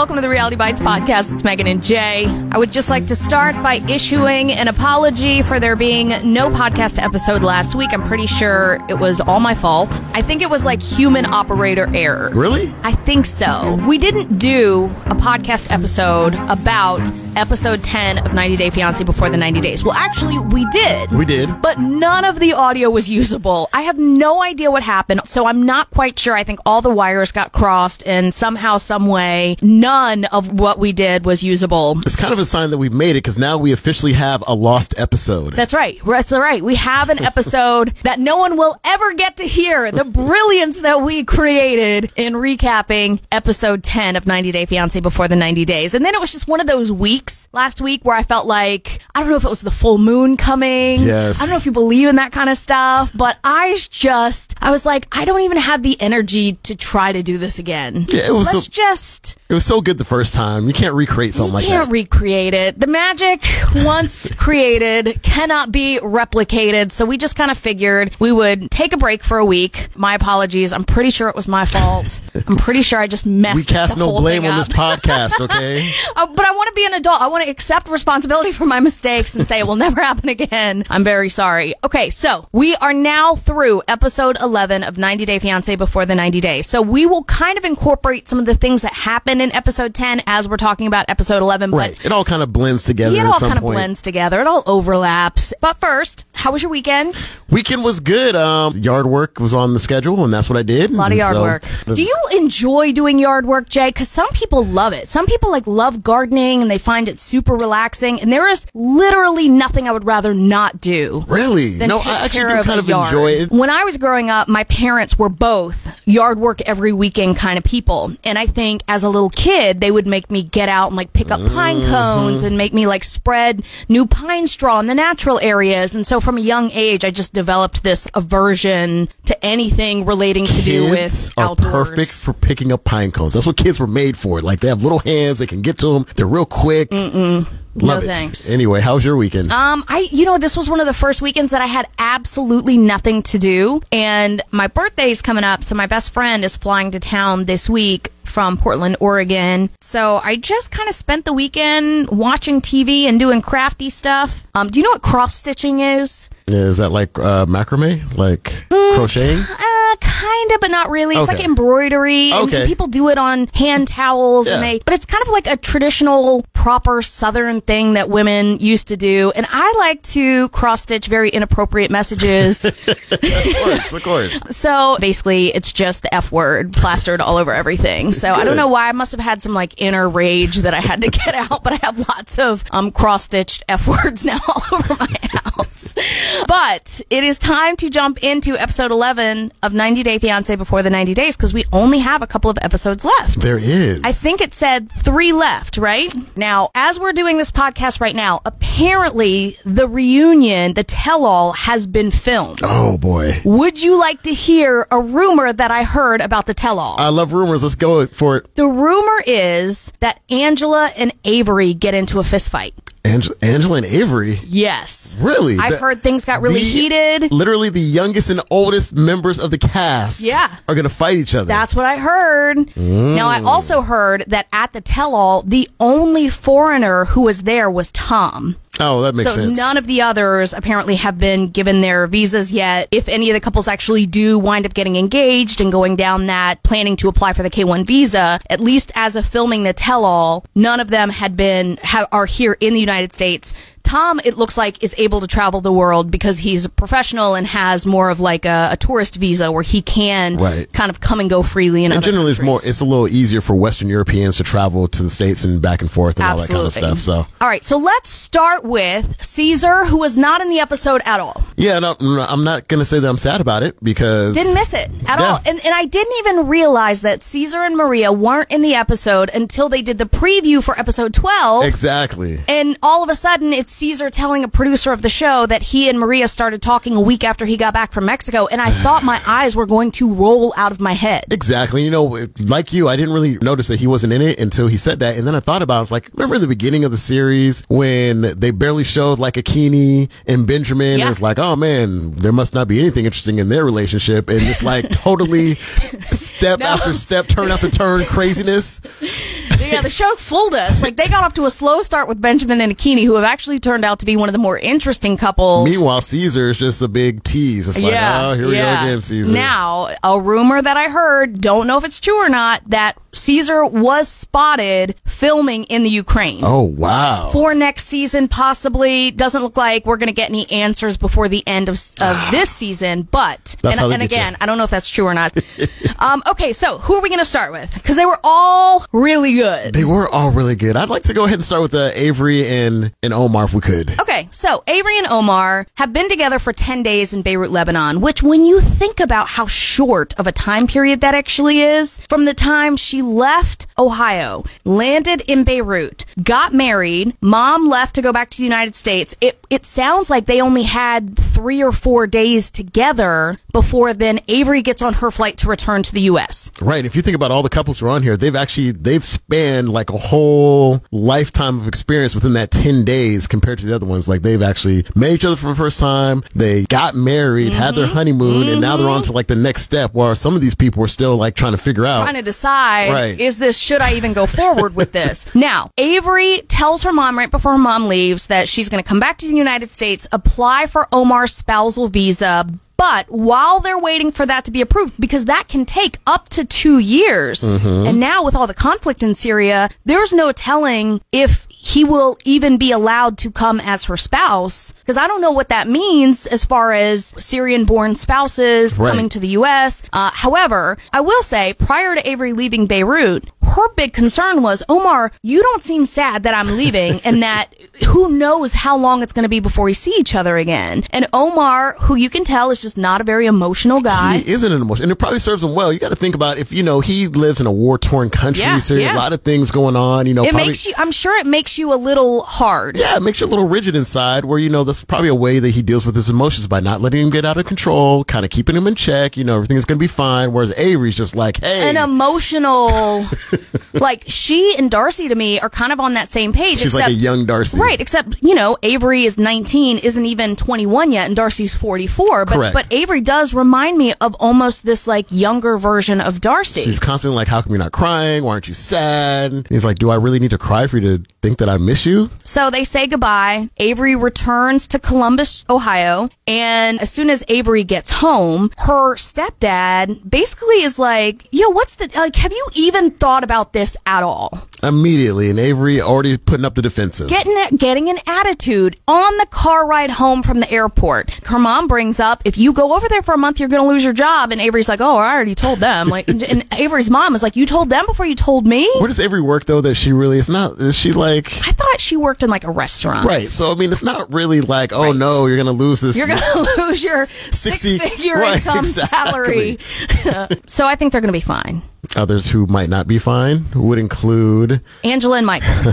Welcome to the Reality Bites podcast. It's Megan and Jay. I would just like to start by issuing an apology for there being no podcast episode last week. I'm pretty sure it was all my fault. I think it was like human operator error. Really? I think so. We didn't do a podcast episode about episode 10 of 90 Day Fiancé before the 90 days. Well, actually, we did. We did. But none of the audio was usable. I have no idea what happened, so I'm not quite sure. I think all the wires got crossed, and somehow, some way, none of what we did was usable. It's kind of a sign that we made it because now we officially have a lost episode. That's right. That's right. We have an episode that no one will ever get to hear. The brilliance that we created in recapping episode 10 of 90 Day Fiancé before the 90 days. And then it was just one of those weeks last week where I felt like, I don't know if it was the full moon coming. Yes. I don't know if you believe in that kind of stuff, but I just, I was like, I don't even have the energy to try to do this again. Yeah, it was Let's so- just It was so good the first time. You can't recreate something like that. You can't recreate it. The magic, once created, cannot be replicated. So we just kind of figured we would take a break for a week. My apologies. I'm pretty sure it was my fault. I'm pretty sure I just messed. we cast no blame on this podcast, okay? Uh, but I want to be an adult. I want to accept responsibility for my mistakes and say it will never happen again. I'm very sorry. Okay, so we are now through episode 11 of 90 Day Fiancé before the 90 days. So we will kind of incorporate some of the things that happened in episode 10 as we're talking about episode 11. right. It all kind of blends together But it all kind of blends together. It all overlaps. But first, how was your weekend? Weekend was good. Um, yard work was on the schedule, and that's what I did. A lot of yard so- work. Do you enjoy doing yard work, Jay? Because some people love it. Some people like love gardening and they find it super relaxing. And there is literally nothing I would rather not do. Really? Than no, take I actually care do of kind of yard. enjoy it. When I was growing up, my parents were both yard work every weekend kind of people. And I think as a little kid, they would make me get out and like pick up pine Mm-hmm. cones and make me like spread new pine straw in the natural areas. And so from a young age, I just developed this aversion to anything relating to do with are outdoors. perfect for picking up pine cones. That's what kids were made for. Like they have little hands, they can get to them. They're real quick. Mm-mm. Love No it. thanks. Anyway, how was your weekend? Um, I, you know, this was one of the first weekends that I had absolutely nothing to do. And my birthday is coming up. So my best friend is flying to town this week from Portland, Oregon. So I just kind of spent the weekend watching TV and doing crafty stuff. Um, do you know what cross stitching is? Is that like uh, macrame, like Mm. crocheting? Kind of, but not really. It's Okay. like embroidery. and Okay. people do it on hand towels and Yeah. they, but it's kind of like a traditional, proper Southern thing that women used to do. And I like to cross stitch very inappropriate messages. of course, of course. so basically, it's just the F word plastered all over everything. So I don't know why. I must have had some like inner rage that I had to get out, but I have lots of um, cross stitched F words now all over my house. But it is time to jump into episode 11 of 90 Day Fiance before the 90 days because we only have a couple of episodes left. There is. I think it said three left, right? Now, as we're doing this podcast right now, apparently the reunion, the tell all, has been filmed. Oh boy. Would you like to hear a rumor that I heard about the tell all? I love rumors. Let's go for it. the rumor is that Angela and Avery get into a fist fight. Ange- Angela and Avery. Yes. Really? I've The- heard things got really the- heated. Literally, the youngest and oldest members of the cast. Yeah. Are gonna fight each other. That's what I heard. Now, Mm. I also heard that at the tell all, the only foreigner who was there was Tom. Oh, that makes so sense. none of the others apparently have been given their visas yet. If any of the couples actually do wind up getting engaged and going down that planning to apply for the K1 visa, at least as of filming the tell all, none of them had been ha- are here in the United States. Tom, it looks like, is able to travel the world because he's a professional and has more of like a, a tourist visa where he can Right. kind of come and go freely and generally, it's more. It's a little easier for Western Europeans to travel to the states and back and forth and all that kind of stuff. So, All right, so let's start with Caesar, who was not in the episode at all. yeah, no, I'm not gonna say that I'm sad about it because Didn't miss it at Yeah. all. And, and I didn't even realize that Caesar and Maria weren't in the episode until they did the preview for episode 12. exactly. and all of a sudden, it's Caesar telling a producer of the show that he and Maria started talking a week after he got back from Mexico, and I thought my eyes were going to roll out of my head. Exactly. You know, like you, I didn't really notice that he wasn't in it until he said that. And then I thought about it. I was like, remember the beginning of the series when they barely showed like Akinyi and Benjamin? Yeah. It was like, oh man, there must not be anything interesting in their relationship. And just like totally step No. after step, turn after turn craziness. yeah, the show fooled us. Like they got off to a slow start with Benjamin and Akinyi, who have actually turned out to be one of the more interesting couples. Meanwhile, Caesar is just a big tease. It's like, oh, here we go again, Caesar. Now, a rumor that I heard, don't know if it's true or not, that Caesar was spotted filming in the Ukraine. oh, wow. For next season, possibly doesn't look like we're going to get any answers before the end of, of this season. But That's and, and get you. again, I don't know if that's true or not. um, okay, so who are we going to start with? Because they were all really good. They were all really good. I'd like to go ahead and start with uh, Avery and, and Omar if we could. Okay, so Avery and Omar have been together for 10 days in Beirut, Lebanon, which when you think about how short of a time period that actually is, from the time she left Ohio, landed in Beirut, got married, mom left to go back to the United States, it, it sounds like they only had three or four days together before then Avery gets on her flight to return to the U.S. Right. If you think about all the couples who are on here, they've actually they've spanned like a whole lifetime of experience within that ten days compared to the other ones. Like they've actually met each other for the first time, they got married, had Mm-hmm. their honeymoon, and now they're on to like the next step. While some of these people are still like trying to figure out. trying to decide Right. is this should I even go forward with this? Now, Avery tells her mom right before her mom leaves that she's going to come back to the United States, apply for Omar's spousal visa. But while they're waiting for that to be approved, because that can take up to two years, and now with all the conflict in Syria, there's no telling if he will even be allowed to come as her spouse. Because I don't know what that means as far as Syrian born spouses Right. coming to the U.S. Uh, however, I will say, prior to Avery leaving Beirut, her big concern was, Omar, you don't seem sad that I'm leaving and that who knows how long it's going to be before we see each other again. And Omar, who you can tell is just not a very emotional guy. He isn't an emotion, and it probably serves him well. You got to think about if you know he lives in a war torn country, Yeah, so there's yeah. a lot of things going on. You know, it probably, makes you, I'm sure it makes you a little hard. yeah, it makes you a little rigid inside. Where you know that's probably a way that he deals with his emotions by not letting him get out of control, kind of keeping him in check. You know, everything's gonna be fine. Whereas Avery's just like, hey, An emotional, like she and Darcey to me are kind of on that same page. she's except, like a young Darcey, Right, except you know Avery is 19, isn't even 21 yet, and Darcey's 44. But Correct. but Avery does remind me of almost this like younger version of Darcey. She's constantly like, "How come you're not crying? Why aren't you sad?" And he's like, "Do I really need to cry for you to think that I miss you?" so they say goodbye. Avery returns to Columbus, Ohio, and as soon as Avery gets home, her stepdad basically is like, "Yo, what's the like? Have you even thought about this at all?" Immediately, and Avery already putting up the defensive. getting getting an attitude on the car ride home from the airport. Her mom brings up, if you go over there for a month, you're going to lose your job. And Avery's like, oh, I already told them. Like, and Avery's mom is like, you told them before you told me. Where does Avery work though? That she really is not. Is she like? I thought she worked in like a restaurant. Right. So I mean, it's not really like, oh Right. no, you're gonna lose this. You're going to lose your 60 six figure right, income exactly. salary. so I think they're going to be fine. Others who might not be fine would include. Angela and Michael.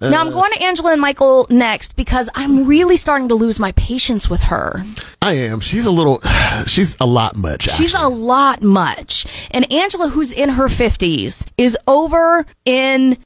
now I'm going to Angela and Michael next because I'm really starting to lose my patience with her. I am. She's a little. She's a lot much. She's actually. a lot much. And Angela, who's in her 50s, is over in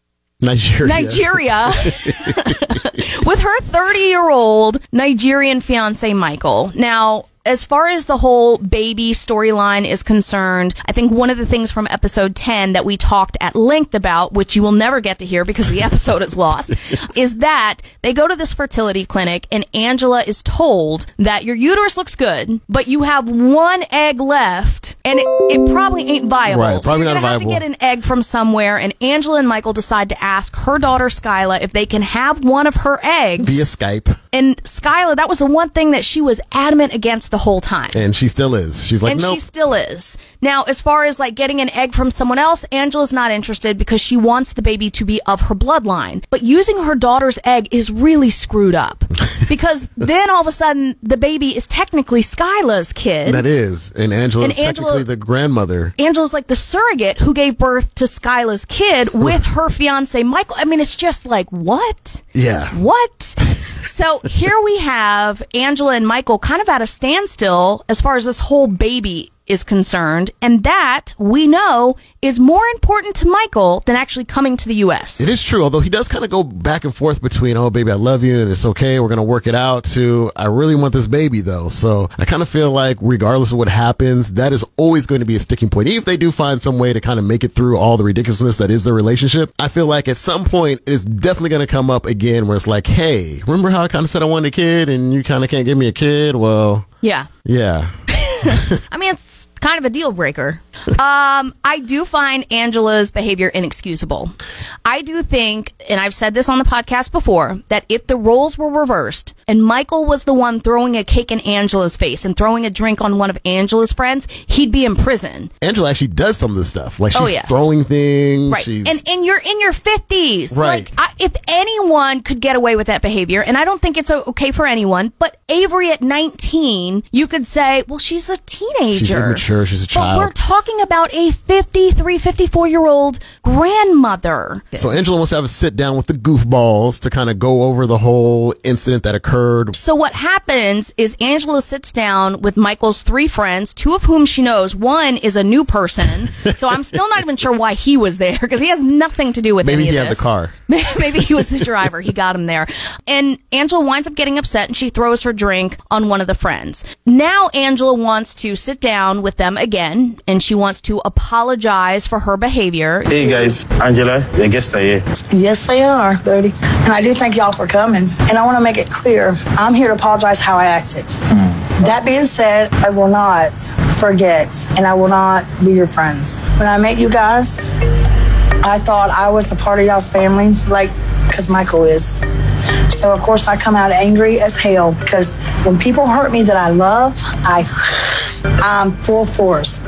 Nigeria. Nigeria with her 30 year old Nigerian fiance, Michael. Now, as far as the whole baby storyline is concerned, I think one of the things from episode 10 that we talked at length about, which you will never get to hear because the episode is lost, is that they go to this fertility clinic and Angela is told that your uterus looks good, but you have one egg left and it, it probably ain't viable. Right, so probably you're not gonna have to get an egg from somewhere and Angela and Michael decide to ask her daughter Skyla if they can have one of her eggs via Skype. And Skyla, that was the one thing that she was adamant against the whole time. And she still is. She's like, and nope. she still is. Now, as far as like getting an egg from someone else, Angela's not interested because she wants the baby to be of her bloodline. But using her daughter's egg is really screwed up because then all of a sudden the baby is technically Skyla's kid. that is. And Angela's And Angela- technically the grandmother. Angela's like the surrogate who gave birth to Skyla's kid with her fiance Michael. I mean, it's just like what? Yeah. What? so here we have Angela and Michael kind of at a standstill as far as this whole baby is concerned, and that we know is more important to Michael than actually coming to the U.S. It is true, although he does kind of go back and forth between, oh, baby, I love you and it's okay, we're going to work it out, to, I really want this baby, though. So I kind of feel like, regardless of what happens, that is always going to be a sticking point. Even if they do find some way to kind of make it through all the ridiculousness that is their relationship, I feel like at some point it is definitely going to come up again where it's like, hey, remember how I kind of said I wanted a kid and you kind of can't give me a kid? Well, Yeah. yeah. I mean, it's kind of a deal breaker. Um, I do find Angela's behavior inexcusable. I do think, and I've said this on the podcast before, that if the roles were reversed and Michael was the one throwing a cake in Angela's face and throwing a drink on one of Angela's friends, he'd be in prison. Angela actually does some of this stuff. Like she's Oh, yeah. throwing things. Right. She's, And and you're in your 50s. Right. Like I, if anyone could get away with that behavior, and I don't think it's okay for anyone, but Avery at 19, you could say, well, she's a teenager. She's a But we're talking about a 53, 54 year old grandmother. So Angela wants to have a sit down with the goofballs to kind of go over the whole incident that occurred. So what happens is Angela sits down with Michael's three friends, two of whom she knows. One is a new person. so I'm still not even sure why he was there because he has nothing to do with Maybe any he had the car. Maybe he was the driver. He got him there. And Angela winds up getting upset and she throws her drink on one of the friends. Now Angela wants to sit down with them again and she wants to apologize for her behavior. Hey guys, Angela, the guests are here. Yes, they are, Bertie. And I do thank y'all for coming. And I want to make it clear I'm here to apologize how I acted. That being said, I will not forget and I will not be your friends. When I met you guys, I thought I was a part of y'all's family, like, because Michael is. So, of course, I come out angry as hell because when people hurt me that I love, I, I'm full force.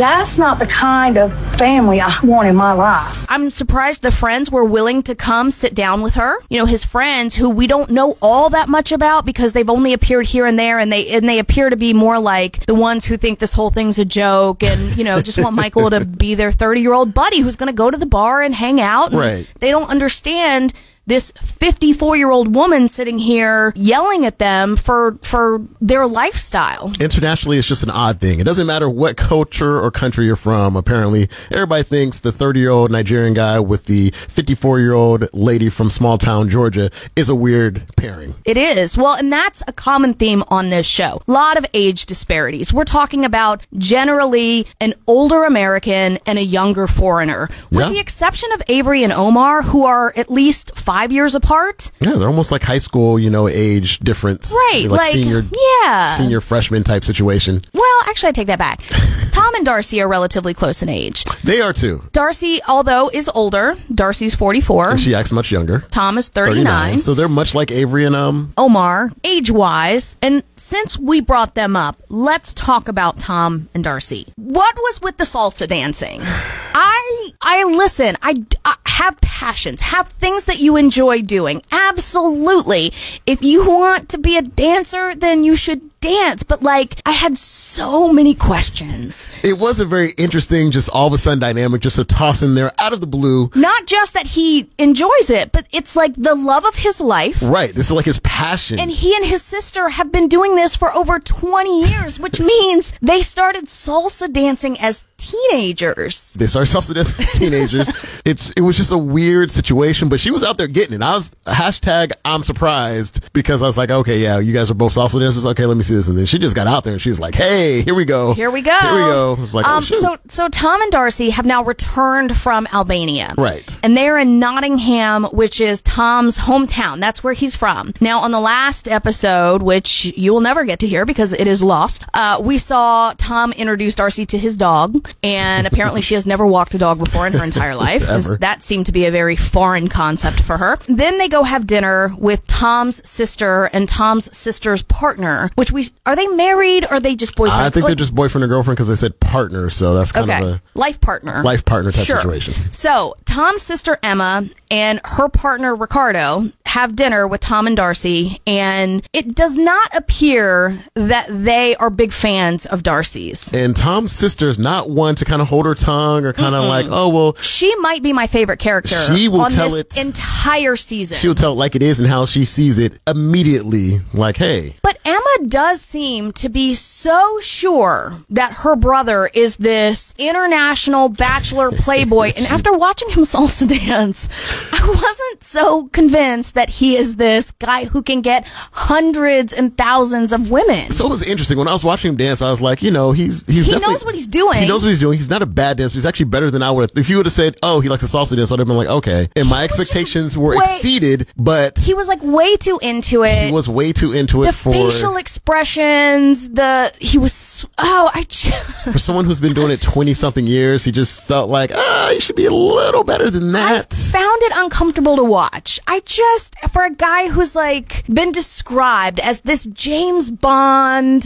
That's not the kind of family I want in my life. I'm surprised the friends were willing to come sit down with her. You know, his friends who we don't know all that much about because they've only appeared here and there and they and they appear to be more like the ones who think this whole thing's a joke and, you know, just want Michael to be their 30-year-old buddy who's going to go to the bar and hang out. And Right. They don't understand this 54 year old woman sitting here yelling at them for for their lifestyle. Internationally, it's just an odd thing. It doesn't matter what culture or country you're from. Apparently, everybody thinks the 30 year old Nigerian guy with the 54 year old lady from small town Georgia is a weird pairing. It is. Well, and that's a common theme on this show. A lot of age disparities. We're talking about generally an older American and a younger foreigner, with Yeah. the exception of Avery and Omar, who are at least five years apart. Yeah, they're almost like high school, you know, age difference. Right, Like, like, senior, yeah. senior freshman type situation. Well, actually, I take that back. Tom and Darcey are relatively close in age. They are too. Darcey, although is older, Darcey's 44. She acts much younger. Tom is 39. So they're much like Avery and um. Omar, age wise. And since we brought them up, let's talk about Tom and Darcey. What was with the salsa dancing? I, I listen, I, I have passions, have things that you enjoy doing. Absolutely. If you want to be a dancer, then you should dance. But like, I had so many questions. It was a very interesting, just all of a sudden dynamic, just a toss in there out of the blue. Not just that he enjoys it, but it's like the love of his life. Right. This is like his passion. And he and his sister have been doing this for over 20 years, which means they started salsa dancing as teenagers. they started salsa dancing as teenagers. it's it was just a weird situation, but she was out there getting it. I was hashtag I'm surprised because I was like, okay, yeah, you guys are both salsa dancers. Okay, let me see pieces, and then she just got out there and she's like, "Hey, here we go, Here we go. here we go." I was like, "Oh um, shoot!" so, so Tom and Darcey have now returned from Albania. Right. And they're in Nottingham, which is Tom's hometown. That's where he's from. Now, on the last episode, which you will never get to hear because it is lost, uh, we saw Tom introduce Darcey to his dog. And apparently she has never walked a dog before in her entire life. That seemed to be a very foreign concept for her. Then they go have dinner with Tom's sister and Tom's sister's partner, which we, are they married or are they just boyfriend? I think Like- they're just boyfriend or girlfriend because they said partner, so that's kind okay. of a life partner. life partner type Sure. situation. So, Tom's sister Emma and her partner Ricardo have dinner with Tom and Darcey, and it does not appear that they are big fans of Darcey's. And Tom's sister's not one to kind of hold her tongue or kind of like, oh well, She might be my favorite character She will on tell this it- entire season. she'll tell it like it is and how she sees it immediately. Like, hey, But Emma does seem to be so sure that her brother is this international bachelor playboy. and after watching him salsa dance, I wasn't so convinced that he is this guy who can get hundreds and thousands of women. so it was interesting when I was watching him dance. I was like, you know, he's he's He knows what he's doing. He knows what he's doing. He's not a bad dancer. He's actually better than I would. have If you would have said, oh, he likes a salsa dance, I'd have been like, okay. And my expectations were way- exceeded, but he was like way too into it. he was way too into it the for facial expressions, the he was oh I just for someone who's been doing it twenty something years. He just felt like, ah, you should be a little better than that. I found it uncomfortable to watch. I just, for a guy who's like been described as this James Bond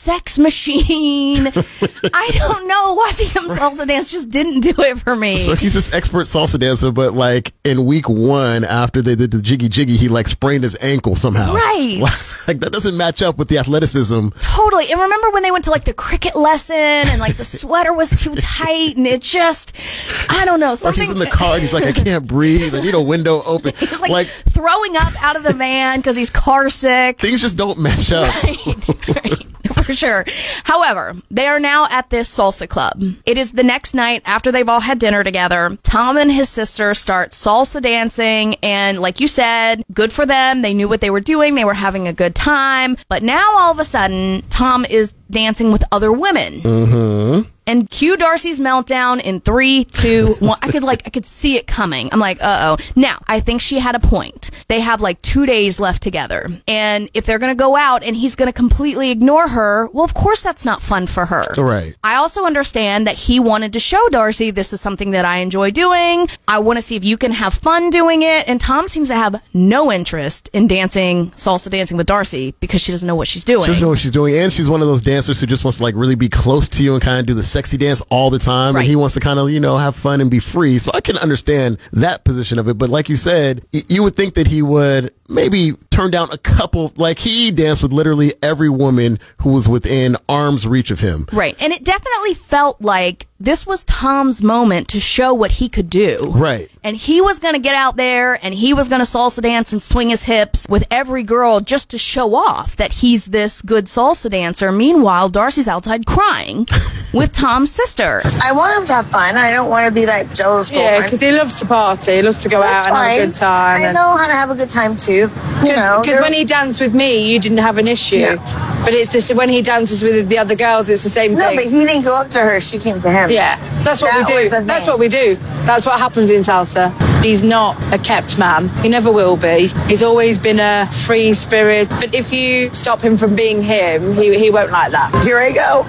sex machine, I don't know. Watching him salsa dance just didn't do it for me. So he's this expert salsa dancer, but like in week one, after they did the jiggy jiggy, he like sprained his ankle somehow. Right. Like that doesn't match up with the athleticism. Totally. And remember when they went to like the cricket lesson and like the sweater was too tight and it just, I don't know. Or he's in the car and he's like, I can't breathe. I need a window open. He's like, like throwing up out of the van because he's car sick. things just don't match up. Right, for sure. However, they are now at this salsa club. It is the next night after they've all had dinner together. Tom and his sister start salsa dancing, and like you said, good for them. They knew what they were doing. They were having a good time. But now all of a sudden, Tom is dancing with other women. Mm-hmm. And cue Darcey's meltdown in three, two, one. I could like, I could see it coming. I'm like, uh oh. Now, I think she had a point. They have like two days left together. And if they're going to go out and he's going to completely ignore her, well, of course that's not fun for her. Right. I also understand that he wanted to show Darcey this is something that I enjoy doing. I want to see if you can have fun doing it. And Tom seems to have no interest in dancing, salsa dancing with Darcey because she doesn't know what she's doing. She doesn't know what she's doing, and she's one of those dancers who just wants to like really be close to you and kind of do the sexy dance all the time. Right. And he wants to kind of you know have fun and be free. So I can understand that position of it. But like you said, you would think that he would maybe turn down a couple. Like he danced with literally every woman who was within arm's reach of him. Right. And it definitely felt like this was Tom's moment to show what he could do. Right. And he was going to get out there and he was going to salsa dance and swing his hips with every girl just to show off that he's this good salsa dancer. Meanwhile, Darcey's outside crying with Tom's sister. I want him to have fun. I don't want to be like jealous Yeah, because he loves to party. He loves to go That's out and have a good time. I know how to have a good time too. You know, Because when he danced with me, you didn't have an issue. But it's just when he dances with the other girls, it's the same no, thing. No, but he didn't go up to her. She came to him. yeah, that's what That we do. That's what we do. That's what happens in salsa. He's not a kept man. He never will be. He's always been a free spirit. But if you stop him from being him, he, he won't like that. Here I go.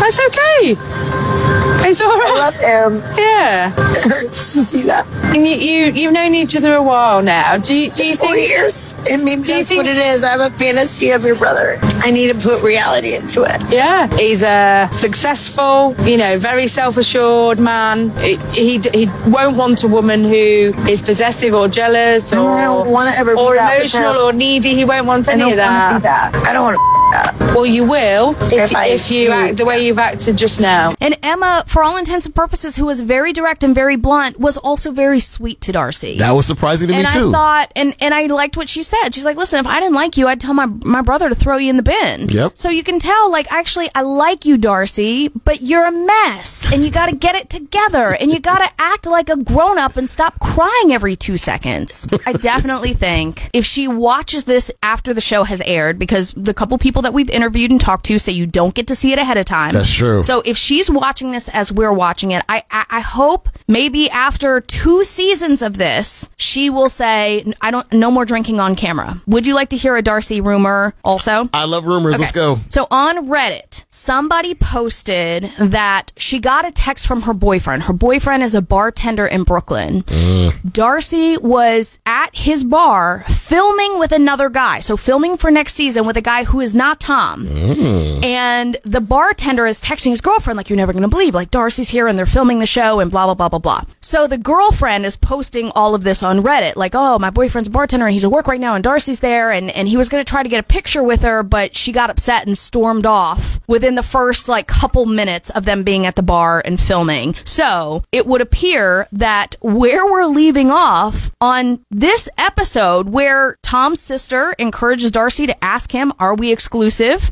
That's okay. It's all I right. love him. Yeah. to see that. And you, you, you've known each other a while now. Do you, do you Four think years. And maybe that's think- what it is. I have a fantasy of your brother. I need to put reality into it. Yeah, he's a successful, you know, very self-assured man. He, he he won't want a woman who is possessive or jealous or I or emotional or needy. He won't want I any of that. that. I don't want to. Well, you will if, If I if you act the way you've acted just now. And Emma, for all intents and purposes, who was very direct and very blunt, was also very sweet to Darcey. That was surprising to and me too. I thought, and, and I liked what she said. She's like, listen, if I didn't like you, I'd tell my, my brother to throw you in the bin. Yep. So you can tell, like, actually, I like you, Darcey, but you're a mess and you gotta get it together and you gotta act like a grown up and stop crying every two seconds. I definitely think if she watches this after the show has aired, because the couple people people that we've interviewed and talked to say you don't get to see it ahead of time. That's true. So if she's watching this as we're watching it, I, I, I hope maybe after two seasons of this, she will say, I don't, no more drinking on camera. Would you like to hear a Darcey rumor also? I love rumors. Let's go. So on Reddit, somebody posted that she got a text from her boyfriend. Her boyfriend is a bartender in Brooklyn. Mm. Darcey was at his bar filming with another guy. So filming for next season with a guy who is not Tom. And the bartender is texting his girlfriend, like, you're never going to believe, like, Darcey's here and they're filming the show and blah, blah, blah, blah, blah. So the girlfriend is posting all of this on Reddit, like, oh, my boyfriend's a bartender and he's at work right now and Darcy's there. And, and he was going to try to get a picture with her, but she got upset and stormed off within the first, like, couple minutes of them being at the bar and filming. So it would appear that where we're leaving off on this episode, where Tom's sister encourages Darcy to ask him, Are we exclusive?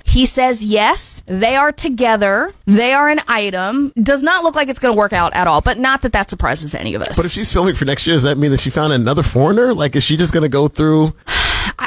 He says yes. They are together. They are an item. Does not look like it's going to work out at all, but not that that surprises any of us. But if she's filming for next year, does that mean that she found another foreigner? Like, is she just going to go through?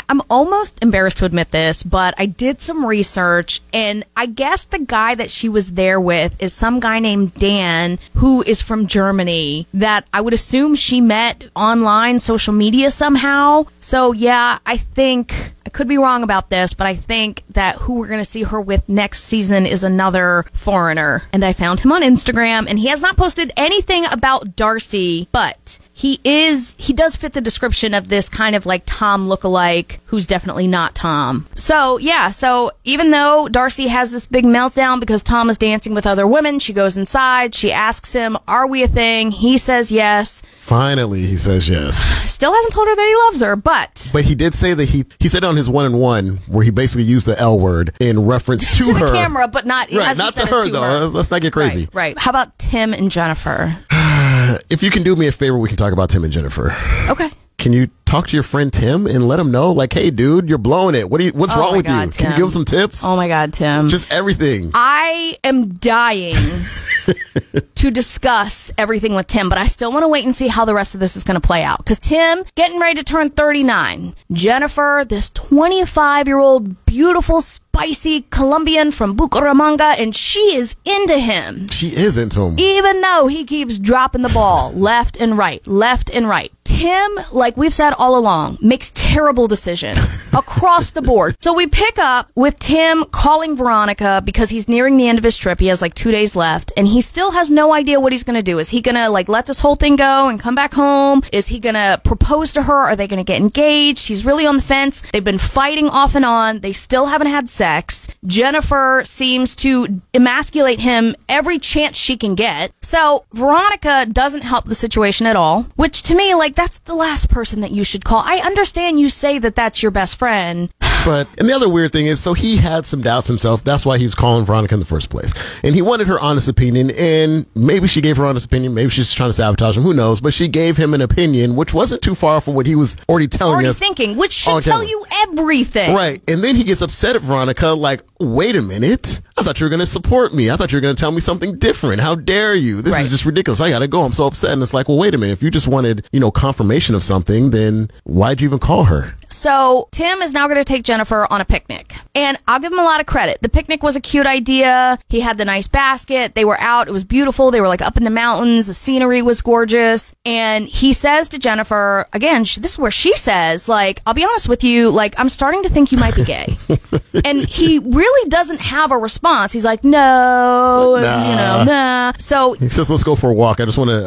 I'm almost embarrassed to admit this, but I did some research and I guess the guy that she was there with is some guy named Dan who is from Germany that I would assume she met online social media somehow. So yeah, I think I could be wrong about this, but I think that who we're going to see her with next season is another foreigner. And I found him on Instagram and he has not posted anything about Darcey, but he is he does fit the description of this kind of like Tom lookalike who's definitely not Tom. So yeah, so even though Darcey has this big meltdown because Tom is dancing with other women, she goes inside, she asks him, Are we a thing? He says yes. Finally, he says yes. Still hasn't told her that he loves her, but But he did say that he he said on his one and one where he basically used the L word in reference to, to her. the camera, but not Right, not to her though. Let's not get crazy. Right, right. How about Tim and Jennifer? If you can do me a favor, we can talk about Tim and Jennifer. Okay. Can you talk to your friend Tim and let him know, like, hey, dude, you're blowing it. What do you? What's Oh wrong with God, you? Can you give him some tips? Oh my God, Tim. Just everything. I am dying to discuss everything with Tim, but I still want to wait and see how the rest of this is going to play out. Because Tim, getting ready to turn 39. Jennifer, this 25 year old, beautiful, spicy Colombian from Bucaramanga, and she is into him. She is into him. Even though he keeps dropping the ball left and right, left and right. Tim, like we've said all along, makes terrible decisions across the board. So we pick up with Tim calling Veronica because he's nearing the end of his trip. He has like two days left and he still has no idea what he's going to do. Is he going to like let this whole thing go and come back home? Is he going to propose to her? Are they going to get engaged? He's really on the fence. They've been fighting off and on. They still haven't had sex. Jennifer seems to emasculate him every chance she can get. So Veronica doesn't help the situation at all, which to me, like, that's the last person that you should call. I understand you say that that's your best friend. But and the other weird thing is, so he had some doubts himself. That's why he was calling Veronica in the first place, and he wanted her honest opinion. And maybe she gave her honest opinion. Maybe she's trying to sabotage him. Who knows? But she gave him an opinion, which wasn't too far from what he was already telling Already us. thinking, which should tell camera. you everything. Right. And then he gets upset at Veronica, like, wait a minute. I thought you were going to support me. I thought you were going to tell me something different. How dare you? This Right. is just ridiculous. I got to go. I'm so upset. And it's like, well, wait a minute. If you just wanted, you know, confirmation of something, then why'd you even call her? So Tim is now going to take Jennifer on a picnic. And I'll give him a lot of credit. The picnic was a cute idea. He had the nice basket. They were out. It was beautiful. They were like up in the mountains. The scenery was gorgeous. And he says to Jennifer, again, this is where she says, like, I'll be honest with you, like, I'm starting to think you might be gay. and he really doesn't have a response. He's like, no, Nah. you know, nah. So He says, let's go for a walk. I just want to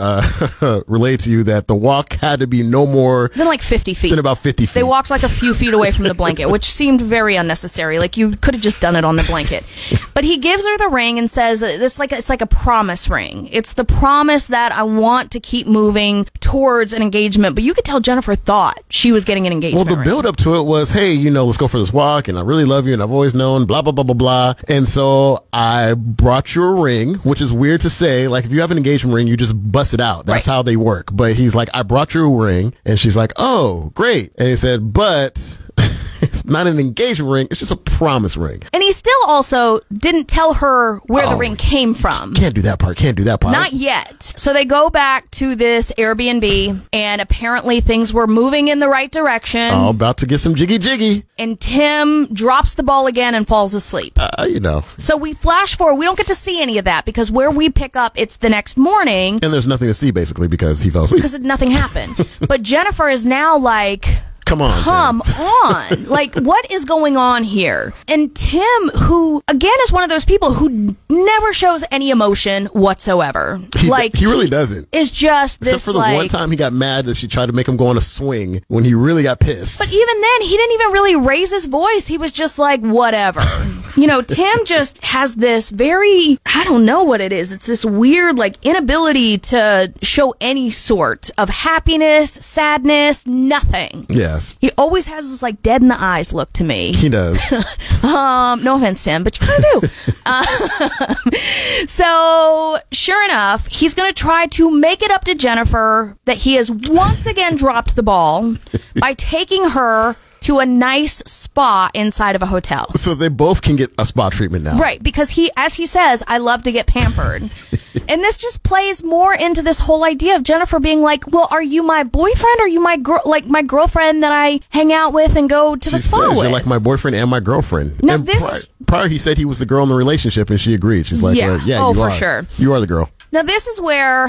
uh, relate to you that the walk had to be no more than like 50 feet. than about 50 feet. They walked like a few feet away from the blanket, which seemed very unnecessary. Like you could have just done it on the blanket. But he gives her the ring and says this like it's like a promise ring. It's the promise that I want to keep moving towards an engagement. But you could tell Jennifer thought she was getting an engagement. Well, the ring. build up to it was, hey, you know, let's go for this walk, and I really love you, and I've always known, blah blah blah blah blah. And so I brought you a ring, which is weird to say. Like if you have an engagement ring, you just bust it out. That's Right. how they work. But he's like, I brought you a ring, and she's like, oh, great. And he said, but. But it's not an engagement ring. It's just a promise ring. And he still also didn't tell her where the Oh. ring came from. Can't do that part. Can't do that part. Not yet. So they go back to this Airbnb, and apparently things were moving in the right direction. Oh, about to get some jiggy jiggy. And Tim drops the ball again and falls asleep. Uh, you know. So we flash forward. We don't get to see any of that because where we pick up, it's the next morning And there's nothing to see basically because he fell asleep. because nothing happened. but Jennifer is now like, Come on. Come on. like, what is going on here? And Tim, who again is one of those people who never shows any emotion whatsoever. He, like, he really doesn't. is just this. Except for the like. one time he got mad that she tried to make him go on a swing when he really got pissed. But even then, he didn't even really raise his voice. He was just like, whatever. you know, Tim just has this very, I don't know what it is. It's this weird, like, inability to show any sort of happiness, sadness, nothing. Yes, He always has this, like, dead in the eyes look to me. he does. Um, no offense, Tim, but you kind of do. uh, so, sure enough, he's going to try to make it up to Jennifer that he has once again dropped the ball by taking her to a nice spa inside of a hotel. so they both can get a spa treatment now. Right, because he, as he says, I love to get pampered. and this just plays more into this whole idea of Jennifer being like, well, are you my boyfriend? Or are you my girl, like my girlfriend that I hang out with and go to She the spa says with? you're like my boyfriend and my girlfriend. Now, and this pri- is- prior he said he was the girl in the relationship and she agreed. She's like, Yeah. uh, yeah, Oh, you for are. sure. You are the girl. Now, this is where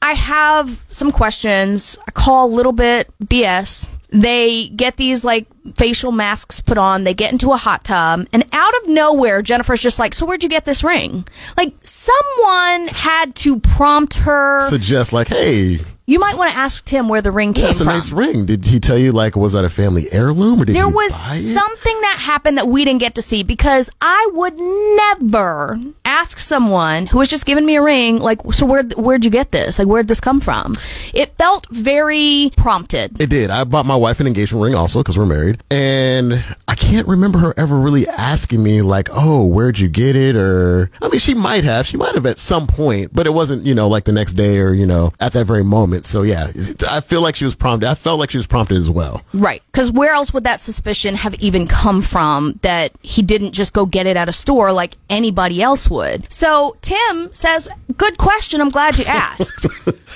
I have some questions. I call a little bit BS. They get these like facial masks put on. They get into a hot tub, and out of nowhere, Jennifer's just like, "So where'd you get this ring?" Like someone had to prompt her. Suggest like, hey, you might want to ask Tim where the ring came from. that's a from. nice ring. Did he tell you like was that a family heirloom or did there was something that happened that we didn't get to see because I would never ask someone who was just giving me a ring, like, so where where'd you get this? Like, where'd this come from? It felt very prompted. It did. I bought my wife an engagement ring also because we're married. And I can't remember her ever really asking me, like, oh, where'd you get it? Or, I mean, she might have. She might have at some point, but it wasn't, you know, like the next day or, you know, at that very moment. So, yeah, I feel like she was prompted. I felt like she was prompted as well. Right. Because where else would that suspicion have even come from that he didn't just go get it at a store like anybody else would? So Tim says, Good question. I'm glad you asked.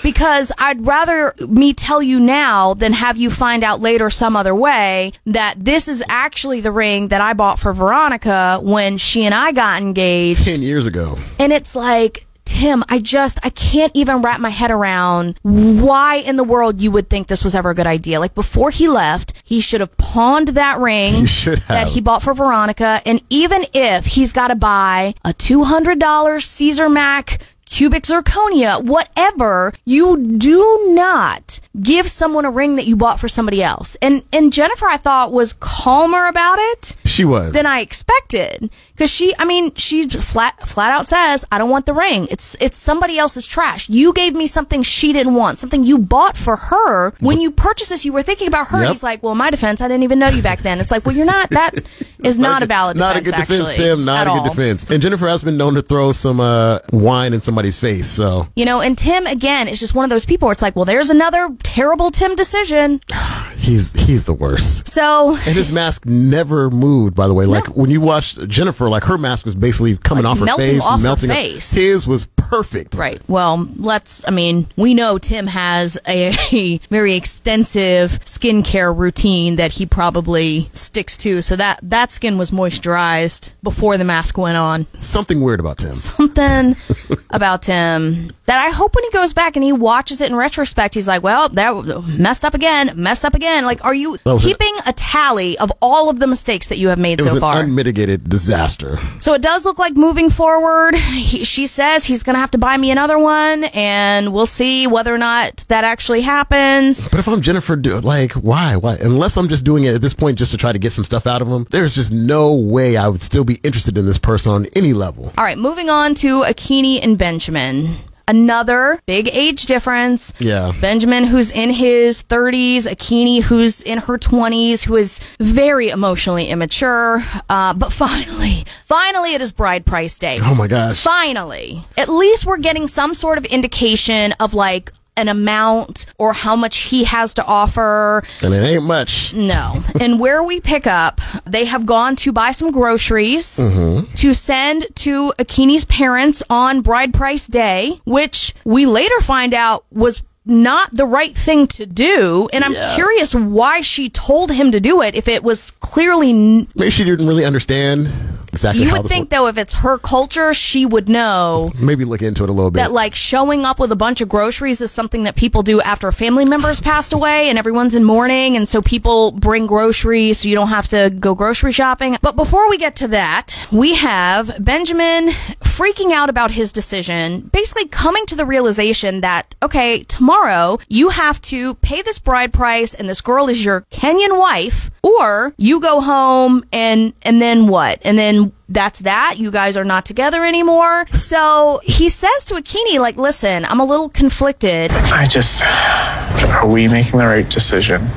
because I'd rather me tell you now than have you find out later some other way that this is actually the ring that I bought for Veronica when she and I got engaged. 10 years ago. And it's like, Tim, I just, I can't even wrap my head around why in the world you would think this was ever a good idea. Like before he left, he should have pawned that ring He that he bought for Veronica. And even if he's got to buy a $200 Caesar Mack cubic zirconia, whatever, you do not give someone a ring that you bought for somebody else. And, and Jennifer, I thought was calmer about it She was. than I expected. Cause she, I mean, she flat, flat out says, I don't want the ring. It's, it's somebody else's trash. You gave me something she didn't want, something you bought for her. When you purchased this, you were thinking about her. Yep. He's like, well, my defense, I didn't even know you back then. It's like, well, you're not, that is not a valid Not defense, a good actually, defense, Tim. Not a good all. defense. And Jennifer has been known to throw some uh, wine in somebody's face. So You know, and Tim, again, is just one of those people where it's like, well, there's another terrible Tim decision. he's he's the worst. So, And his mask never moved, by the way. Like when you watched Jennifer, like her mask was basically coming Like off her face off and her melting. off- face. His was perfect. Right. Well, let's, I mean, we know Tim has a, a very extensive skincare routine that he probably sticks to. So that, that skin was moisturized before the mask went on. Something weird about Tim. Something about Tim that I hope when he goes back and he watches it in retrospect, he's like, well, that messed up again, messed up again. Like, are you an- keeping a tally of all of the mistakes that you have made It was so an far? unmitigated disaster. So it does look like moving forward, he, she says he's going to have to buy me another one, and we'll see whether or not that actually happens. But if I'm Jennifer, like, why? Why? Unless I'm just doing it at this point just to try to get some stuff out of him, there's just no way I would still be interested in this person on any level. All right, moving on to Akinyi and Benjamin. Another big age difference. Yeah. Benjamin, who's in his 30s, Akinyi, who's in her 20s, who is very emotionally immature. Uh, but finally, finally, it is bride price day. Oh my gosh. Finally, at least we're getting some sort of indication of like an amount or how much he has to offer. And it ain't much. No. and where we pick up, they have gone to buy some groceries mm-hmm. to send to Akinyi's parents on bride price day, which we later find out was not the right thing to do. And I'm curious why she told him to do it if it was clearly. N- Maybe she didn't really understand exactly you would think, worked. though, if it's her culture, she would know Maybe look into it a little bit. that like showing up with a bunch of groceries is something that people do after a family member's passed away and everyone's in mourning and so people bring groceries so you don't have to go grocery shopping. But before we get to that, we have Benjamin freaking out about his decision, basically coming to the realization that okay, tomorrow you have to pay this bride price and this girl is your Kenyan wife or you go home and and then what? And then that's that. You guys are not together anymore. So he says to Akinyi, like, listen, I'm a little conflicted. I just. Are we making the right decision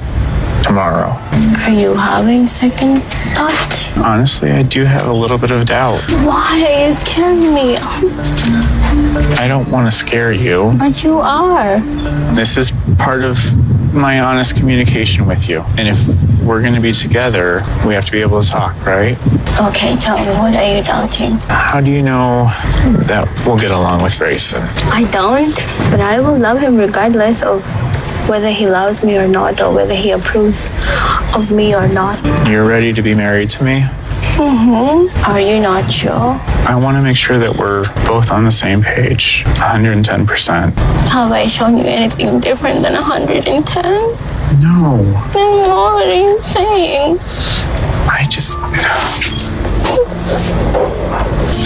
tomorrow? Are you having second thoughts? Honestly, I do have a little bit of doubt. Why are you scaring me? I don't want to scare you. But you are. This is part of my honest communication with you. And if we're going to be together, we have to be able to talk, right? Okay, tell me, what are you doubting? How do you know that we'll get along with Grayson? I don't, but I will love him regardless of whether he loves me or not, or whether he approves of me or not. You're ready to be married to me? Mm-hmm. Are you not sure? I want to make sure that we're both on the same page, 110%. Have I shown you anything different than 110? No, Then what are you saying? I just.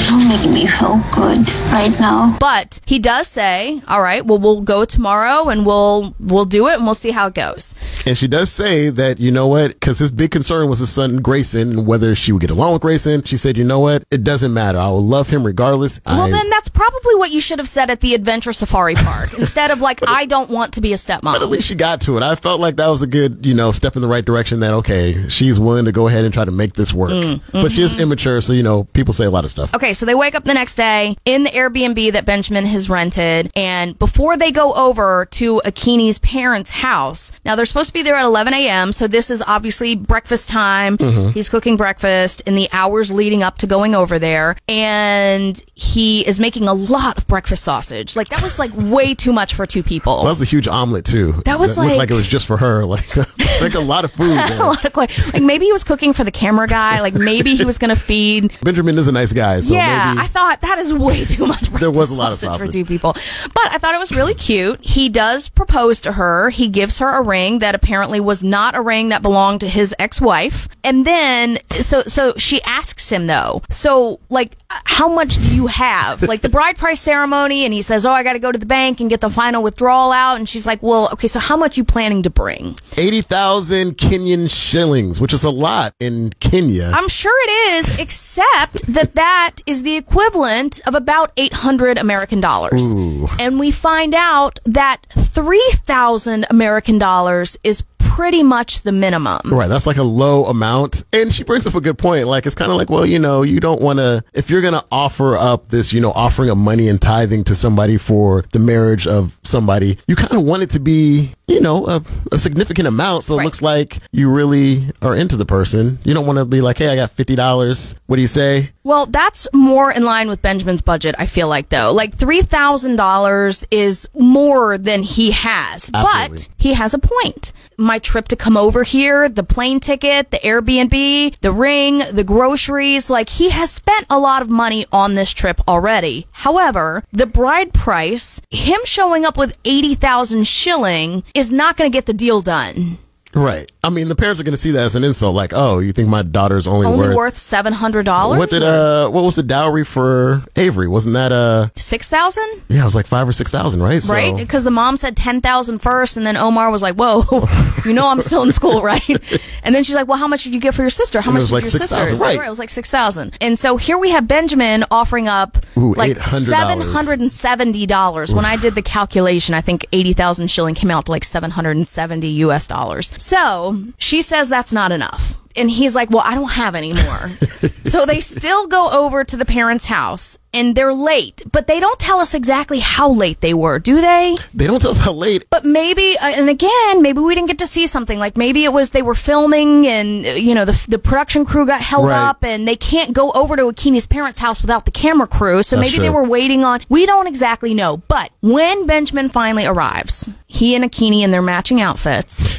Don't make me feel good right now. But he does say, all right, well, we'll go tomorrow and we'll, we'll do it and we'll see how it goes. And she does say that, you know what, because his big concern was his son Grayson and whether she would get along with Grayson. She said, you know what, it doesn't matter. I will love him regardless. Well, I, then that's probably what you should have said at the Adventure Safari Park instead of like, I don't want to be a stepmom." but at least she got to it. I felt like that was a good, you know, step in the right direction that, okay, she's willing to go ahead and try to make this work. Mm, but she is mm-hmm. immature, so, you know, people say a lot of stuff. Okay, so they wake up the next day in the Airbnb that Benjamin has rented, and before they go over to Akinyi's parents' house, now they're supposed to be there at 11 a.m., so this is obviously breakfast time. Mm-hmm. He's cooking breakfast in the hours leading up to going over there, and he is making a lot of breakfast sausage. Like, that was like way too much for two people. That was a huge omelet, too. That was looked like- like it was just for her. Like, like a lot of food. a lot of like maybe he was cooking for the camera guy. Like maybe he was going to feed Benjamin is a nice guy, so yeah. I thought that is way too much. There was a lot of for two people, but I thought it was really cute. He does propose to her. He gives her a ring that apparently was not a ring that belonged to his ex-wife, and then so so she asks him though. So like, how much do you have? Like the bride price ceremony, and he says, "Oh, I got to go to the bank and get the final withdrawal out." And she's like, "Well, okay, so how much you planning to bring?" 80,000 Kenyan shillings, which is a lot in Kenya. I'm sure it is, except that that is the equivalent of about 800 American dollars. And we find out that 3,000 American dollars is pretty much the minimum. Right, that's like a low amount. And she brings up a good point. Like, it's kind of like, well, you know, you don't want to, if you're going to offer up this, you know, offering of money and tithing to somebody for the marriage of somebody, you kind of want it to be, you know, a, a significant amount. So it looks like you really are into the person. You don't want to be like, hey, I got $50. What do you say? Well, that's more in line with Benjamin's budget, I feel like, though. Like, $3,000 is more than he has. Absolutely. But he has a point. My trip to come over here, the plane ticket, the Airbnb, the ring, the groceries, like, he has spent a lot of money on this trip already. However, the bride price, him showing up with 80,000 shilling, is not going to get the deal done. Right. I mean, the parents are going to see that as an insult. Like, oh, you think my daughter's only, Only worth, worth $700? what did, uh, what was the dowry for Avery? Wasn't that, uh, 6,000? yeah, it was like five or six thousand, right? So- right? Because the mom said 10,000 first, and then Omar was like, whoa, you know I'm still in school, right? And then she's like, well, how much did you get for your sister? How And much did like your 6,000, sister? right. It was like 6,000. And so here we have Benjamin offering up Ooh, like $770. When I did the calculation, I think 80,000 shilling came out to like 770 US dollars. So she says that's not enough. And he's like, well, I don't have any more. so they still go over to the parents' house and they're late, but they don't tell us exactly how late they were, do they? They don't tell us how late. But maybe, uh, and again, maybe we didn't get to see something. Like maybe it was they were filming and, uh, you know, the, the production crew got held Right. up and they can't go over to Akinyi's parents' house without the camera crew. So That's maybe they were waiting on, we don't exactly know. But when Benjamin finally arrives, he and Akinyi in their matching outfits,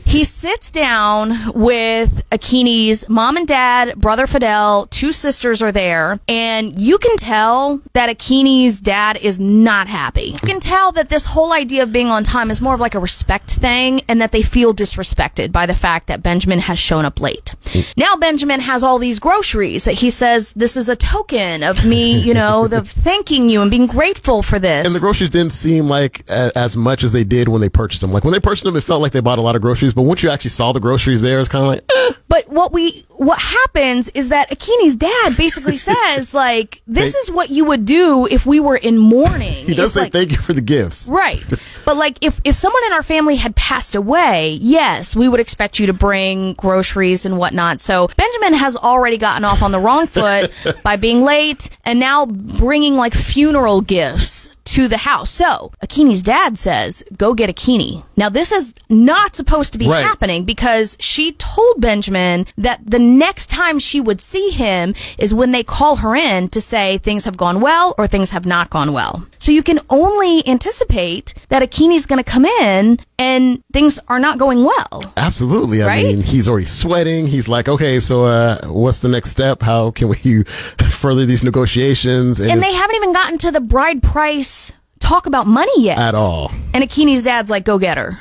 he sits down with Akinyi's mom and dad, brother Fidel, two sisters are there, and you can tell that Akinyi's dad is not happy. You can tell that this whole idea of being on time is more of like a respect thing and that they feel disrespected by the fact that Benjamin has shown up late. Now Benjamin has all these groceries that he says this is a token of me, you know, the thanking you and being grateful for this. And the groceries didn't seem like a, as much as they did when they purchased them. Like when they purchased them, it felt like they bought a lot of groceries. But once you actually saw the groceries there, it's kind of like, eh. But what we what happens is that Akinyi's dad basically says like this is what you would do if we were in mourning. he does It's say like- thank you for the gifts. Right. But like if if someone in our family had passed away, yes, we would expect you to bring groceries and whatnot. So Benjamin has already gotten off on the wrong foot by being late and now bringing like funeral gifts to the house. So Akinyi's dad says, "Go get Akinyi." Now this is not supposed to be Right. happening because she told Benjamin that the next time she would see him is when they call her in to say things have gone well or things have not gone well. So you can only anticipate that Akinyi's going to come in and things are not going well. Absolutely. I Right? mean, he's already sweating. He's like, okay, so uh, what's the next step? How can we further these negotiations? And it's- they haven't even gotten to the bride price talk about money yet. At all. And Akinyi's dad's like, go get her.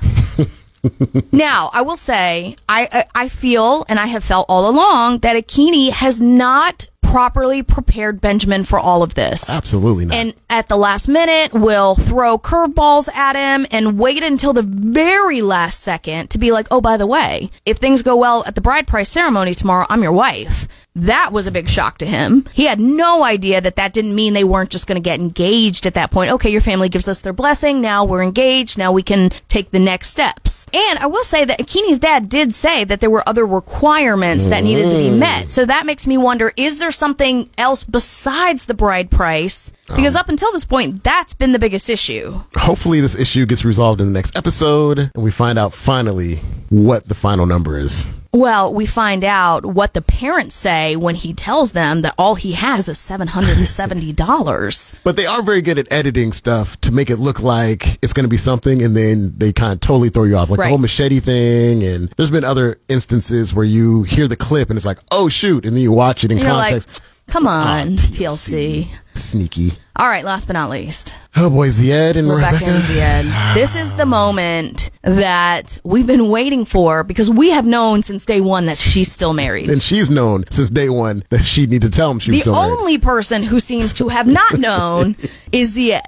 now, I will say, I, I I feel and I have felt all along that Akinyi has not properly prepared Benjamin for all of this. Absolutely not. And at the last minute, will throw curveballs at him and wait until the very last second to be like, oh, by the way, if things go well at the bride price ceremony tomorrow, I'm your wife. That was a big shock to him. He had no idea that that didn't mean they weren't just going to get engaged at that point. Okay, your family gives us their blessing. Now we're engaged. Now we can take the next steps. And I will say that Akinyi's dad did say that there were other requirements that needed to be mm. met. So that makes me wonder, is there something else besides the bride price? Because um. up until this point, that's been the biggest issue. Hopefully, this issue gets resolved in the next episode and we find out finally what the final number is. Well, we find out what the parents say when he tells them that all he has is $770. But they are very good at editing stuff to make it look like it's going to be something, and then they kind of totally throw you off, like Right. the whole machete thing. And there's been other instances where you hear the clip and it's like, oh shoot, and then you watch it in And context. Come on, Ah, TLC. Sneaky. All right, last but not least, Oh boy, Zied and Rebecca, Rebecca. and Zied. This is the moment that we've been waiting for because we have known since day one that she's still married. And she's known since day one that she need to tell him she was The still married. only person who seems to have not known is Zied.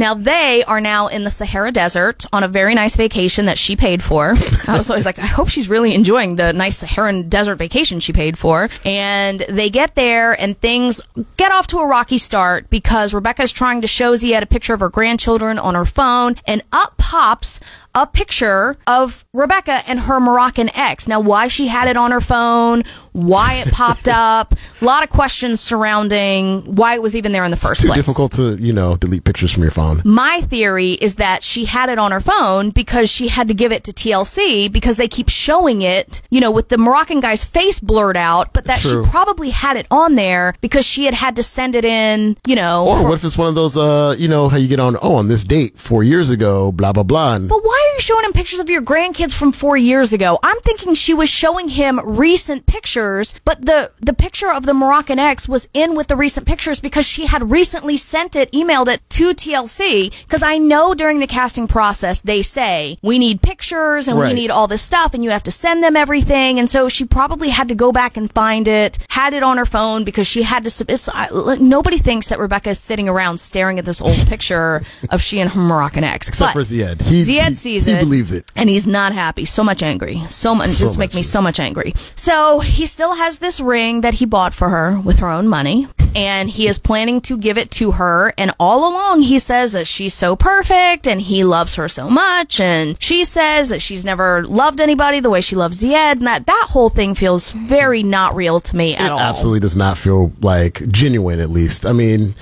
Now they are now in the Sahara Desert on a very nice vacation that she paid for. I was always like, I hope she's really enjoying the nice Saharan desert vacation she paid for. And they get there and things get off to a rocky start because Rebecca's trying to show Zied a picture of her grandchildren on her phone and up pops a picture of Rebecca and her Moroccan ex. Now, why she had it on her phone, why it popped up, a lot of questions surrounding why it was even there in the first Too place. difficult to, you know, delete pictures from your phone. My theory is that she had it on her phone because she had to give it to TLC because they keep showing it, you know, with the Moroccan guy's face blurred out, but that True. she probably had it on there because she had had to send it in, you know. Or for- what if it's one of those, uh, you know, how you get on, oh, on this date four years ago, blah, blah, blah. And But why are you showing him pictures of your grandkids from four years ago? I'm thinking she was showing him recent pictures, but the, the picture of the Moroccan ex was in with the recent pictures because she had recently sent it, emailed it to TLC. Because I know during the casting process, they say, we need pictures and we need all this stuff and you have to send them everything. And so she probably had to go back and find it, had it on her phone because she had to, it's, I, look, nobody thinks that Rebecca is sitting around staring at this old picture of she and her Moroccan ex. except But- for Zied. He, Zied he- sees he it. believes it. And he's not happy. So much angry. So much. So just make me so much angry. So he still has this ring that he bought for her with her own money. and he is planning to give it to her. And all along, he says that she's so perfect and he loves her so much. And she says that she's never loved anybody the way she loves Zied. And that, that whole thing feels very not real to me at all. It all. absolutely does not feel like genuine, at least. I mean,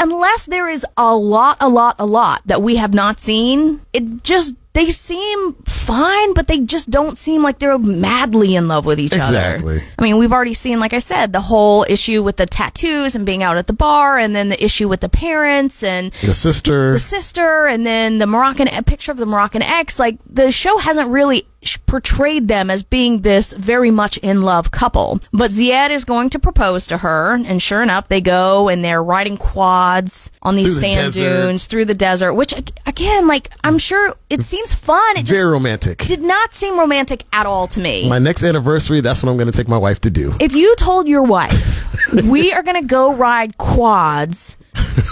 Unless there is a lot, a lot, a lot that we have not seen, it just, they seem fine, but they just don't seem like they're madly in love with each Exactly. other. Exactly. I mean, we've already seen, like I said, the whole issue with the tattoos and being out at the bar, and then the issue with the parents and the sister. the sister, and then the Moroccan a picture of the Moroccan ex. Like the show hasn't really portrayed them as being this very much in love couple. But Zied is going to propose to her, and sure enough, they go and they're riding quads on these the sand desert. dunes through the desert. Which again, like I'm sure it seems fun. It just Very romantic. did not seem romantic at all to me. My next anniversary, that's what I'm going to take my wife to do. if you told your wife we are gonna go ride quads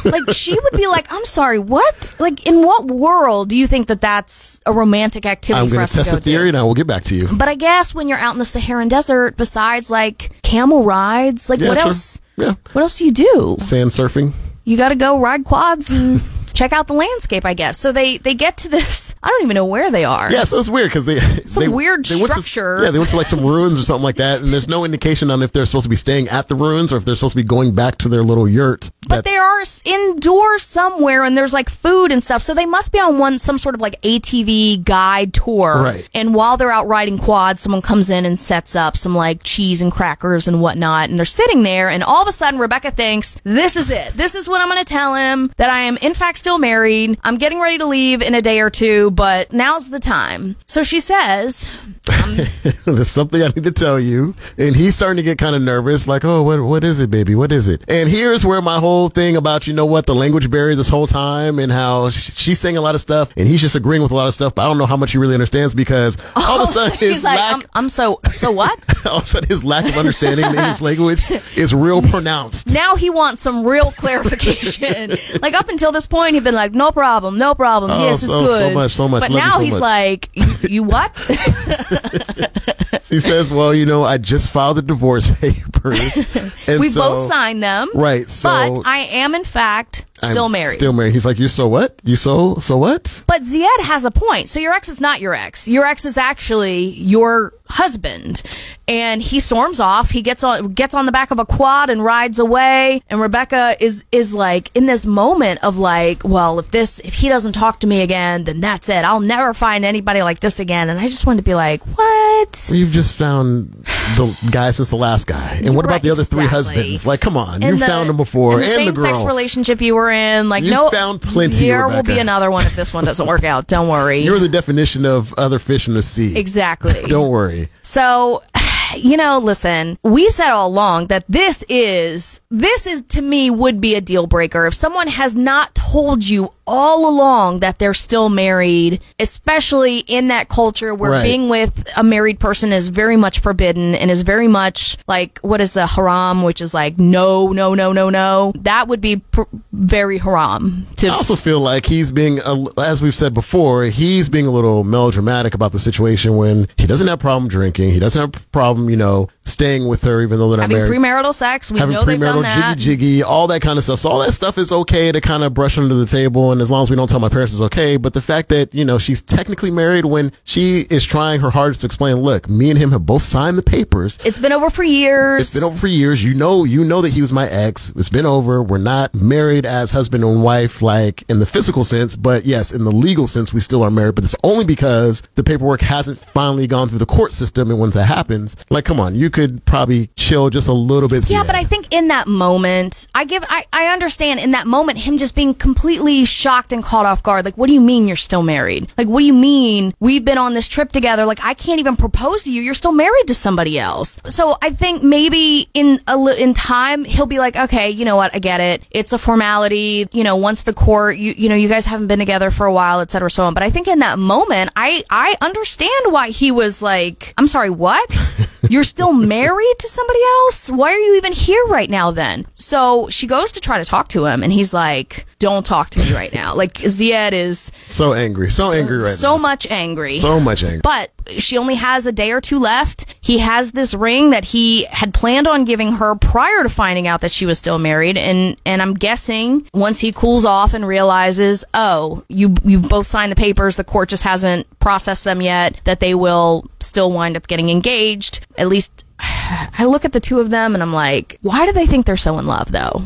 like she would be like i'm sorry what like in what world do you think that that's a romantic activity I'm for going us to to go theory to and I will get back to you. but i guess when you're out in the saharan desert besides like camel rides like Yeah, what sure. else Yeah. what else do you do Sand surfing. you gotta go ride quads and check out the landscape i guess so they they get to this i don't even know where they are Yeah, so it's weird because they Some they, weird they went to- structure. yeah, they went to like some ruins or something like that, and there's no indication on if they're supposed to be staying at the ruins or if they're supposed to be going back to their little yurt. But they are indoors somewhere, and there's like food and stuff. So they must be on one some sort of like ATV guide tour. Right. And while they're out riding quads, someone comes in and sets up some like cheese and crackers and whatnot, and they're sitting there. And all of a sudden, Rebecca thinks, "This is it. This is what I'm going to tell him that I am in fact still married. I'm getting ready to leave in a day or two, but now's the time." So she says, um, There's something I need to tell you. And he's starting to get kind of nervous, like, oh, what, what is it, baby? What is it? And here's where my whole thing about, you know what, the language barrier this whole time and how sh- she's saying a lot of stuff and he's just agreeing with a lot of stuff, but I don't know how much he really understands because all of a oh, sudden "He's like, lack, I'm, I'm so so what?" all of a sudden his lack of understanding the English language is real pronounced. now he wants some real clarification. like up until this point, he'd been like, "No problem, no problem. Oh, yes, it's so- so good." much, so much. But Love now so he's much. like, "You, what?" She says, well, you know, I just filed the divorce papers. And we so- both signed them, Right, so- but I am in fact I'm still married. Still married. He's like, you so what? You so, so what? But Zied has a point. So your ex is not your ex. Your ex is actually your husband. And he storms off. He gets on gets on the back of a quad and rides away. And Rebecca is is like in this moment of like, well, if this if he doesn't talk to me again, then that's it. I'll never find anybody like this again. And I just wanted to be like, what? You've just found the guy since the last guy. And what about Right, the other three exactly. husbands? Like, come on. And You the- found him before. and the And, same the sex relationship you were in. Like You no, found plenty, There will be another one if this one doesn't work out. Don't worry. You're the definition of other fish in the sea. exactly. Don't worry. So, you know, listen, we said all along that this is, this is to me would be a deal breaker. If someone has not told you all along that they're still married, especially in that culture where Right. being with a married person is very much forbidden and is very much like, what is the haram, which is like, no, no, no, no, no. That would be pr- very haram to I also feel like he's being, a, as we've said before, he's being a little melodramatic about the situation when he doesn't have problem drinking. He doesn't have problem, you know, staying with her even though they're not having married. premarital sex. We having know they've done premarital that. jiggy jiggy, all that kind of stuff. So all that stuff is okay to kind of brush under the table, and as long as we don't tell my parents, it's okay. But the fact that you know she's technically married when she is trying her hardest to explain, look, me and him have both signed the papers. It's been over for years. It's been over for years. You know, you know that he was my ex. It's been over. We're not married as husband and wife, like in the physical sense, but yes, in the legal sense, we still are married. But it's only because the paperwork hasn't finally gone through the court system. And once that happens, like, come on, you could probably chill just a little bit. Yeah, but I think in that moment, I give, I, I understand in that moment him just being completely shocked and caught off guard. Like, what do you mean you're still married? Like, what do you mean we've been on this trip together? Like, I can't even propose to you. You're still married to somebody else. So I think maybe in a li- in time he'll be like, okay, you know what? I get it. It's a formality. You know, once the court, you you know, you guys haven't been together for a while, et cetera, so on. But I think in that moment, I I understand why he was like, I'm sorry, what? You're still married to somebody else? Why are you even here right now then? So she goes to try to talk to him and he's like, don't talk to me right now. Like Zied is So angry, so angry right so now. much angry. So much angry. But she only has a day or two left. He has this ring that he had planned on giving her prior to finding out that she was still married. And, and I'm guessing once he cools off and realizes, oh, you, you've both signed the papers, the court just hasn't processed them yet, that they will still wind up getting engaged. At least I look at the two of them and I'm like, why do they think they're so in love though?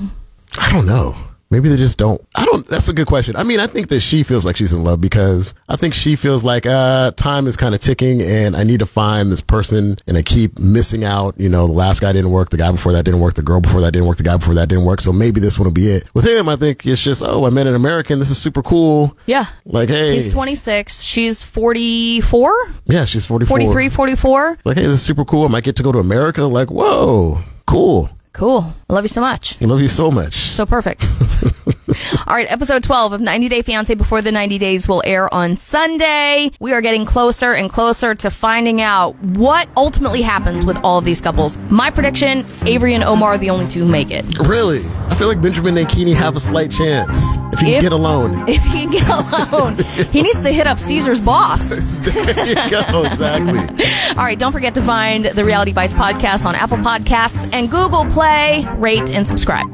I don't know. Maybe they just don't. I don't. That's a good question. I mean, I think that she feels like she's in love because I think she feels like uh, time is kind of ticking, and I need to find this person, and I keep missing out. You know, the last guy didn't work, the guy before that didn't work, the girl before that didn't work, the guy before that didn't work. So maybe this one will be it. With him, I think it's just, oh, I met an American. This is super cool. Yeah. Like, hey, He's 26. She's 44, yeah, she's 44. 43, 44. Like, hey, this is super cool. I might get to go to America. Like, whoa, cool. Cool. I love you so much. I love you so much. So perfect. All right, episode 12 of 90 Day Fiance Before the 90 Days will air on Sunday. We are getting closer and closer to finding out what ultimately happens with all of these couples. My prediction Avery and Omar are the only two who make it. Really? I feel like Benjamin and Keeney have a slight chance if he If- can get alone. If he can get alone, he needs to hit up Caesar's boss. there you go. Exactly. All right, don't forget to find the Reality Bites podcast on Apple Podcasts and Google Play. Rate and subscribe.